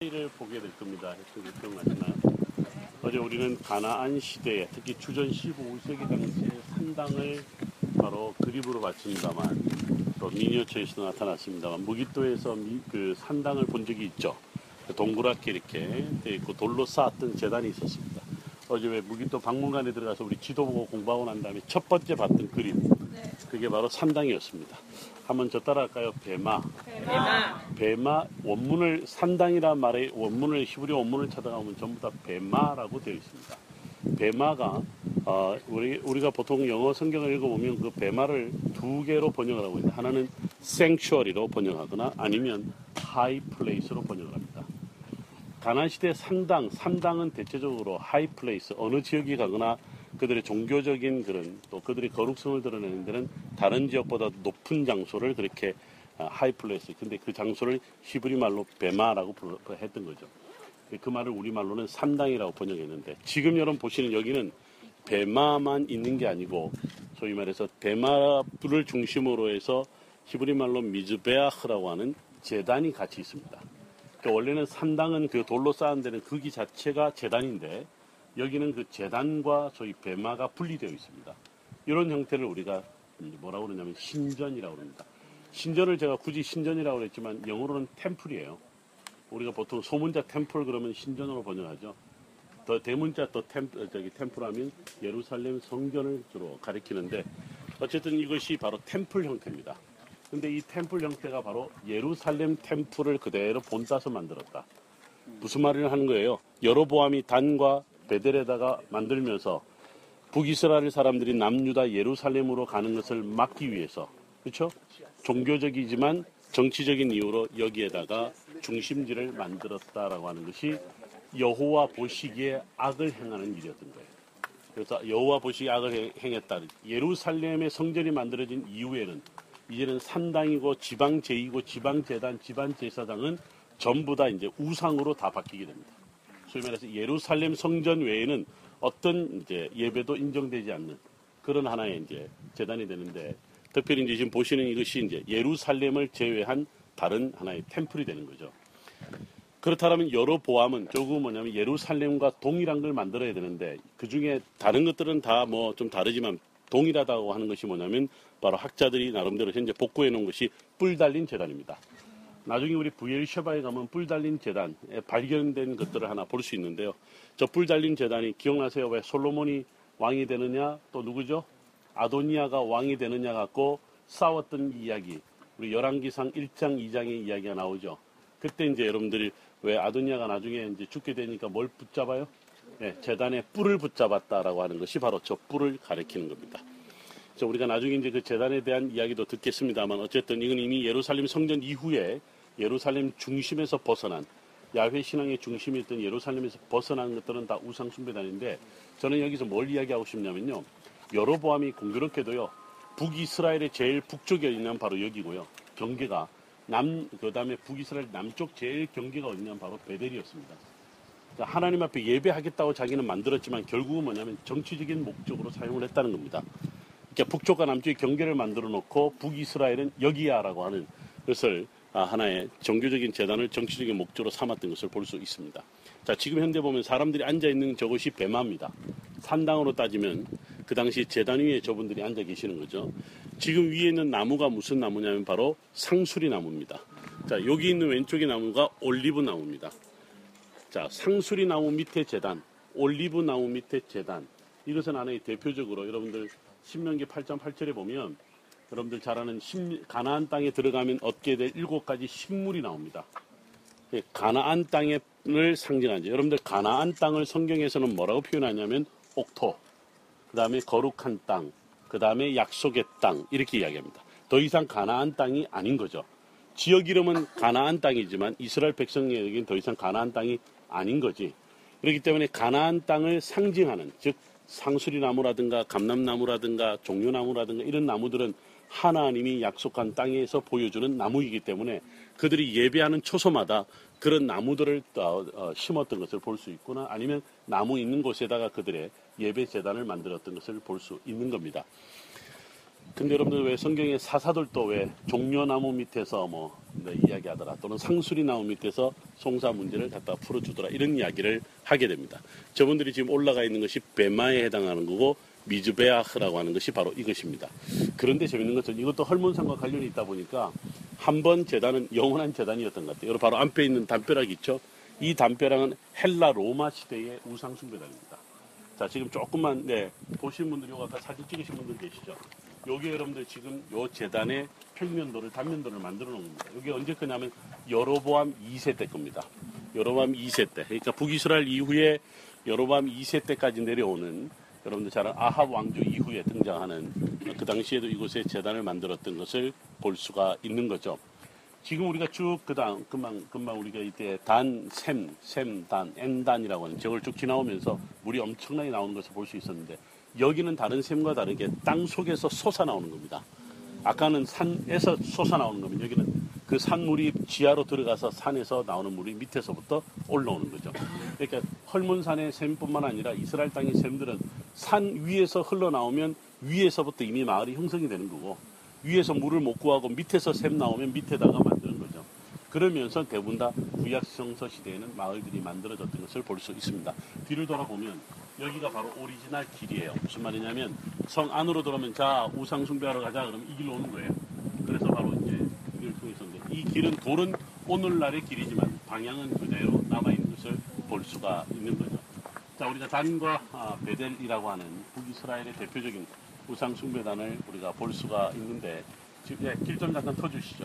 를 보게 될 겁니다. 햇빛 기억나시나요? 어제 우리는 가나안 시대에 특히 주전 15세기 당시에 산당을 바로 그림으로 바칩니다만 또 미니어처에서 나타났습니다만 무기토에서 미- 그 산당을 본 적이 있죠. 동그랗게 이렇게 돼 있고 돌로 쌓았던 재단이 있었습니다. 어제 왜 무기토 박물관에 들어가서 우리 지도 보고 공부하고 난 다음에 첫 번째 봤던 그림 그게 바로 산당이었습니다. 한번 저 따라할까요? 배마. 대마 배마 원문을 산당이란 말의 원문을 히브리 원문을 찾아가면 전부 다 배마라고 되어 있습니다. 배마가 어, 우리 우리가 보통 영어 성경을 읽어보면 그 배마를 두 개로 번역을 하고 있는데 하나는 sanctuary로 번역하거나 아니면 high place로 번역을 합니다. 가나안 시대 산당, 산당은 대체적으로 high place 어느 지역에 가거나 그들의 종교적인 그런 또 그들의 거룩성을 드러내는 데는 다른 지역보다 높은 장소를 그렇게 high place 근데 그 장소를 히브리 말로 베마라고 했던 거죠. 그 말을 우리 말로는 산당이라고 번역했는데 지금 여러분 보시는 여기는 베마만 있는 게 아니고 소위 말해서 베마를 중심으로 해서 히브리 말로 미즈베아흐라고 하는 제단이 같이 있습니다. 그러니까 원래는 산당은 그 돌로 쌓은 데는 거기 자체가 제단인데 여기는 그 제단과 소위 배마가 분리되어 있습니다. 이런 형태를 우리가 뭐라고 그러냐면 신전이라고 합니다. 신전을 제가 굳이 신전이라고 그랬지만 영어로는 템플이에요. 우리가 보통 소문자 템플 그러면 신전으로 번역하죠. 더 대문자 또 템, 어, 저기 템플 하면 예루살렘 성전을 주로 가리키는데 어쨌든 이것이 바로 템플 형태입니다. 근데 이 템플 형태가 바로 예루살렘 템플을 그대로 본따서 만들었다. 무슨 말을 하는 거예요? 여로보암이 단과 베델에다가 만들면서 북이스라엘 사람들이 남유다 예루살렘으로 가는 것을 막기 위해서 그렇죠? 종교적이지만 정치적인 이유로 여기에다가 중심지를 만들었다라고 하는 것이 여호와 보시기에 악을 행하는 일이었던 거예요. 그래서 여호와 보시기에 악을 행- 행했다. 예루살렘의 성전이 만들어진 이후에는 이제는 산당이고 지방 제이고 지방 재단, 지방 제사장은 전부 다 이제 우상으로 다 바뀌게 됩니다. 소위 말해서 예루살렘 성전 외에는 어떤 이제 예배도 인정되지 않는 그런 하나의 이제 재단이 되는데 특별히 이제 지금 보시는 이것이 이제 예루살렘을 제외한 다른 하나의 템플이 되는 거죠. 그렇다면 여러 보암은 조금 뭐냐면 예루살렘과 동일한 걸 만들어야 되는데 그 중에 다른 것들은 다 뭐 좀 다르지만 동일하다고 하는 것이 뭐냐면 바로 학자들이 나름대로 현재 복구해 놓은 것이 뿔 달린 재단입니다. 나중에 우리 부엘셔바에 가면 뿔 달린 재단에 발견된 것들을 하나 볼 수 있는데요. 저 뿔 달린 재단이 기억나세요? 왜 솔로몬이 왕이 되느냐? 또 누구죠? 아도니아가 왕이 되느냐 갖고 싸웠던 이야기. 우리 열왕기상 1장, 2장의 이야기가 나오죠. 그때 이제 여러분들이 왜 아도니아가 나중에 이제 죽게 되니까 뭘 붙잡아요? 네, 재단에 뿔을 붙잡았다라고 하는 것이 바로 저 뿔을 가리키는 겁니다. 그래서 우리가 나중에 이제 그 재단에 대한 이야기도 듣겠습니다만 어쨌든 이건 이미 예루살렘 성전 이후에 예루살렘 중심에서 벗어난 야훼 신앙의 중심이었던 예루살렘에서 벗어난 것들은 다 우상 숭배단인데 저는 여기서 뭘 이야기하고 싶냐면요. 여로보암이 공교롭게도요. 북이스라엘의 제일 북쪽에 있는 바로 여기고요. 경계가 남 그다음에 북이스라엘 남쪽 제일 경계가 어디냐면 바로 베델이었습니다. 그러니까 하나님 앞에 예배하겠다고 자기는 만들었지만 결국은 뭐냐면 정치적인 목적으로 사용을 했다는 겁니다. 그러니까 북쪽과 남쪽의 경계를 만들어 놓고 북이스라엘은 여기야라고 하는 것을 아, 하나의 종교적인 재단을 정치적인 목적으로 삼았던 것을 볼 수 있습니다. 자, 지금 현재 보면 사람들이 앉아 있는 저것이 배마입니다. 산당으로 따지면 그 당시 재단 위에 저분들이 앉아 계시는 거죠. 지금 위에 있는 나무가 무슨 나무냐면 바로 상수리 나무입니다. 자, 여기 있는 왼쪽의 나무가 올리브 나무입니다. 자, 상수리 나무 밑에 재단, 올리브 나무 밑에 재단. 이것은 하나의 대표적으로 여러분들 신명기 8장 8절에 보면 여러분들 잘 아는 신- 가나안 땅에 들어가면 얻게 될 일곱 가지 식물이 나옵니다. 예, 가나안 땅을 상징하죠. 여러분들 가나안 땅을 성경에서는 뭐라고 표현하냐면 옥토, 그 다음에 거룩한 땅, 그 다음에 약속의 땅 이렇게 이야기합니다. 더 이상 가나안 땅이 아닌 거죠. 지역 이름은 가나안 땅이지만 이스라엘 백성에게는 더 이상 가나안 땅이 아닌 거지. 그렇기 때문에 가나안 땅을 상징하는 즉 상수리 나무라든가 감람나무라든가 종려나무라든가 이런 나무들은 하나님이 약속한 땅에서 보여주는 나무이기 때문에 그들이 예배하는 초소마다 그런 나무들을 어, 어, 심었던 것을 볼 수 있구나 아니면 나무 있는 곳에다가 그들의 예배 재단을 만들었던 것을 볼 수 있는 겁니다. 근데 여러분들 왜 성경에 사사들도 왜 종려나무 밑에서 뭐 네, 이야기하더라 또는 상수리 나무 밑에서 송사 문제를 갖다 풀어주더라 이런 이야기를 하게 됩니다. 저분들이 지금 올라가 있는 것이 베마에 해당하는 거고 미즈베아흐라고 하는 것이 바로 이것입니다. 그런데 재밌는 것은 이것도 헐몬산과 관련이 있다 보니까 한 번 재단은 영원한 재단이었던 것 같아요. 여러분 바로 앞에 있는 담벼락 있죠? 이 담벼락은 헬라 로마 시대의 우상 숭배단입니다. 자 지금 조금만 네 보신 분들이 요 아까 사진 찍으신 분들 계시죠? 요게 여러분들 지금 요 재단의 평면도를 단면도를 만들어 놓은 겁니다. 요게 언제 거냐면 여로보암 2세 때 겁니다. 여로보암 2세 때. 그러니까 북이스라엘 이후에 여로보암 2세 때까지 내려오는 여러분들 잘 아는 아합 왕조 이후에 등장하는 그 당시에도 이곳에 재단을 만들었던 것을 볼 수가 있는 거죠. 지금 우리가 쭉 그다음 금방 금방 우리가 이때 단, 샘, 샘, 단, 엔단이라고 하는 지역을 쭉 지나오면서 물이 엄청나게 나오는 것을 볼 수 있었는데 여기는 다른 샘과 다르게 땅 속에서 솟아 나오는 겁니다. 아까는 산에서 솟아 나오는 거면 여기는 그 산물이 지하로 들어가서 산에서 나오는 물이 밑에서부터 올라오는 거죠. 그러니까 헬몬산의 샘뿐만 아니라 이스라엘 땅의 샘들은 산 위에서 흘러나오면 위에서부터 이미 마을이 형성이 되는 거고 위에서 물을 못 구하고 밑에서 샘 나오면 밑에다가 만드는 거죠. 그러면서 대부분 다 구약 성서 시대에는 마을들이 만들어졌던 것을 볼 수 있습니다. 뒤를 돌아보면 여기가 바로 오리지널 길이에요. 무슨 말이냐면 성 안으로 들어오면 자 우상 숭배하러 가자 그러면 이 길로 오는 거예요. 그래서 바로 이 길은 돌은 오늘날의 길이지만 방향은 그대로 남아 있는 것을 볼 수가 있는 거죠. 자 우리가 단과 아, 베델이라고 하는 북이스라엘의 대표적인 우상 숭배단을 우리가 볼 수가 있는데 지금 예, 길좀 잠깐 터주시죠.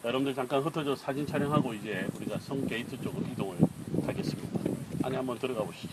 자, 여러분들 잠깐 흩어져 사진 촬영하고 이제 우리가 성 게이트 쪽으로 이동을 하겠습니다. 안에 한번 들어가 보시죠.